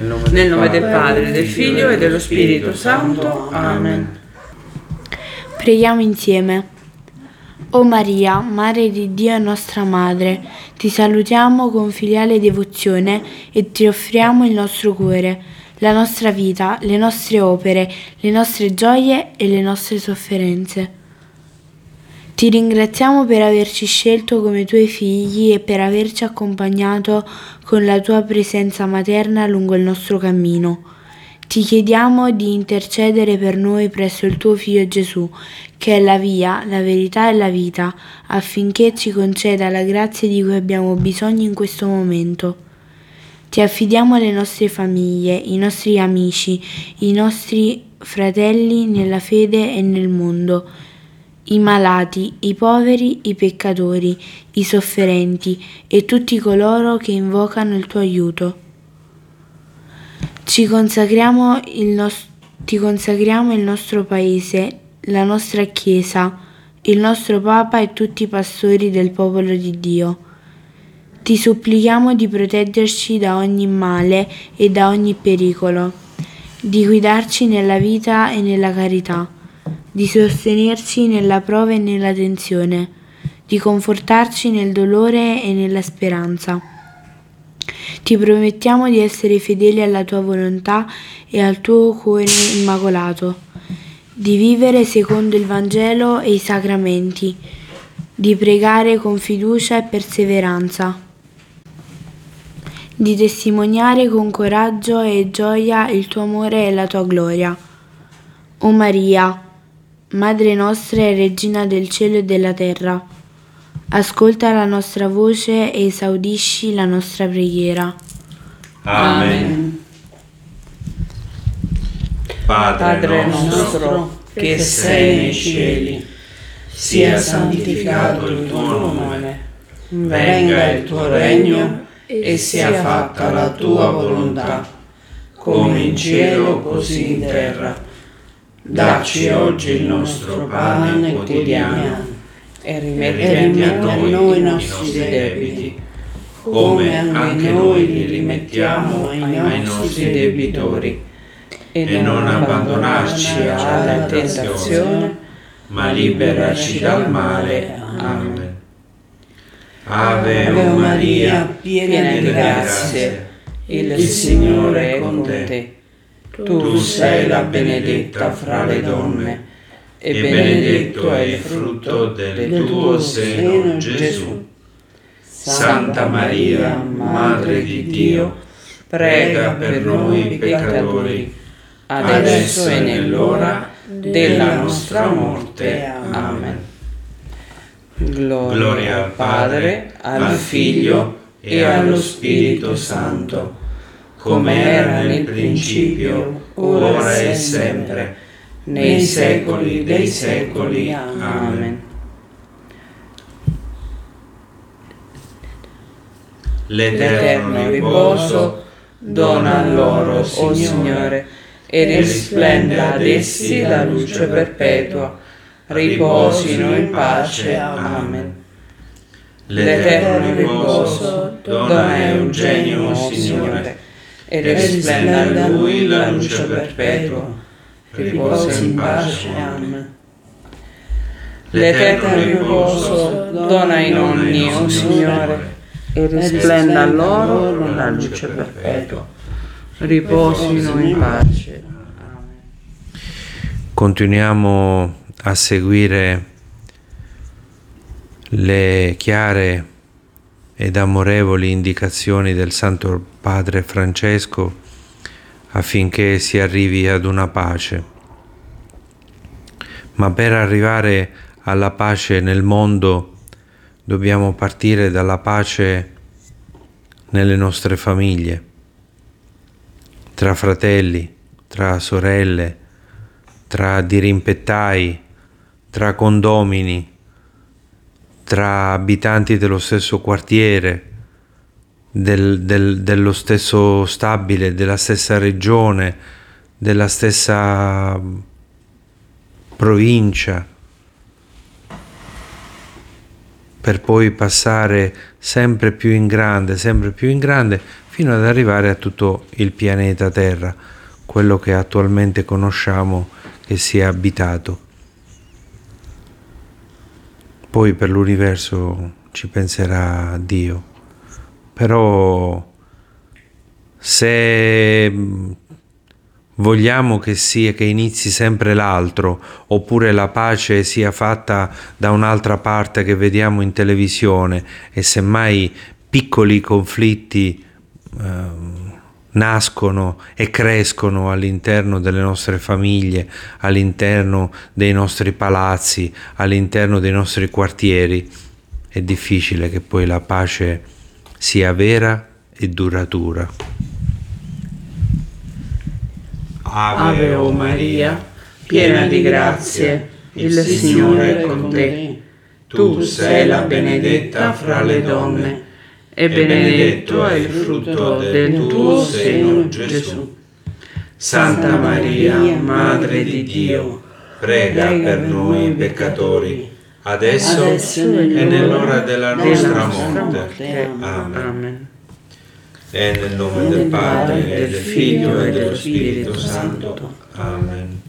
Nel nome del Padre, del Figlio e dello Spirito Santo. Amen. Preghiamo insieme. O Maria, Madre di Dio e nostra Madre, ti salutiamo con filiale devozione e ti offriamo il nostro cuore, la nostra vita, le nostre opere, le nostre gioie e le nostre sofferenze. Ti ringraziamo per averci scelto come tuoi figli e per averci accompagnato con la tua presenza materna lungo il nostro cammino. Ti chiediamo di intercedere per noi presso il tuo Figlio Gesù, che è la via, la verità e la vita, affinché ci conceda la grazia di cui abbiamo bisogno in questo momento. Ti affidiamo le nostre famiglie, i nostri amici, i nostri fratelli nella fede e nel mondo, i malati, i poveri, i peccatori, i sofferenti e tutti coloro che invocano il tuo aiuto. Ci consacriamo il nos- ti consacriamo il nostro Paese, la nostra Chiesa, il nostro Papa e tutti i pastori del popolo di Dio. Ti supplichiamo di proteggerci da ogni male e da ogni pericolo, di guidarci nella vita e nella carità, di sostenerci nella prova e nella tensione, di confortarci nel dolore e nella speranza ti promettiamo di essere fedeli alla tua volontà e al tuo cuore immacolato, di vivere secondo il Vangelo e i sacramenti, di pregare con fiducia e perseveranza, di testimoniare con coraggio e gioia il tuo amore e la tua gloria. O Maria, Madre nostra e Regina del cielo e della terra, Ascolta la nostra voce e esaudisci la nostra preghiera. Amen. Padre nostro che sei nei cieli, sia santificato il tuo nome, venga il tuo regno e sia fatta la tua volontà, come in cielo così in terra. Dacci oggi il nostro pane quotidiano e rimetti a noi i nostri debiti, come anche noi li rimettiamo ai nostri debitori. E non abbandonarci alla tentazione, ma liberaci dal male. Amen. Ave Maria, piena di grazia, il Signore è con te. Tu sei la benedetta fra le donne e benedetto è il frutto del tuo seno, Gesù. Santa Maria, Madre di Dio, prega per noi peccatori, adesso e nell'ora della nostra morte. Amen. Gloria al Padre, al Figlio e allo Spirito Santo, come era nel principio, ora e sempre nei secoli dei secoli. Amen. L'eterno riposo dona loro, o Signore, e risplenda ad essi la luce perpetua. Riposino in pace. Amen. L'eterno riposo dona a Eugenio, o Signore, e risplenda a lui la luce perpetua riposi in pace. Amen. L'eterno riposo dona ai nonni, o Signore, e risplenda a loro la luce perpetua. Riposino in pace. Continuiamo a seguire le chiare ed amorevoli indicazioni del Santo Padre Francesco affinché si arrivi ad una pace. Ma per arrivare alla pace nel mondo dobbiamo partire dalla pace nelle nostre famiglie, tra fratelli, tra sorelle, tra dirimpettai, tra condomini, tra abitanti dello stesso quartiere, del, del, dello stesso stabile, della stessa regione, della stessa provincia, per poi passare sempre più in grande, sempre più in grande, fino ad arrivare a tutto il pianeta Terra, quello che attualmente conosciamo che sia abitato. Poi per l'universo ci penserà Dio. Però se vogliamo che sia che inizi sempre l'altro, oppure la pace sia fatta da un'altra parte che vediamo in televisione e semmai piccoli conflitti eh, nascono e crescono all'interno delle nostre famiglie, all'interno dei nostri palazzi, all'interno dei nostri quartieri, è difficile che poi la pace sia vera e duratura. Ave o Maria, piena di grazie, il Signore è con te. Tu sei la benedetta fra le donne e benedetto è il frutto del tuo seno, Gesù. Santa Maria, Madre di Dio, prega per noi peccatori, adesso, e nell'ora della nostra morte. Amen. E nel nome del Padre, e del Figlio, e dello Spirito Santo. Amen.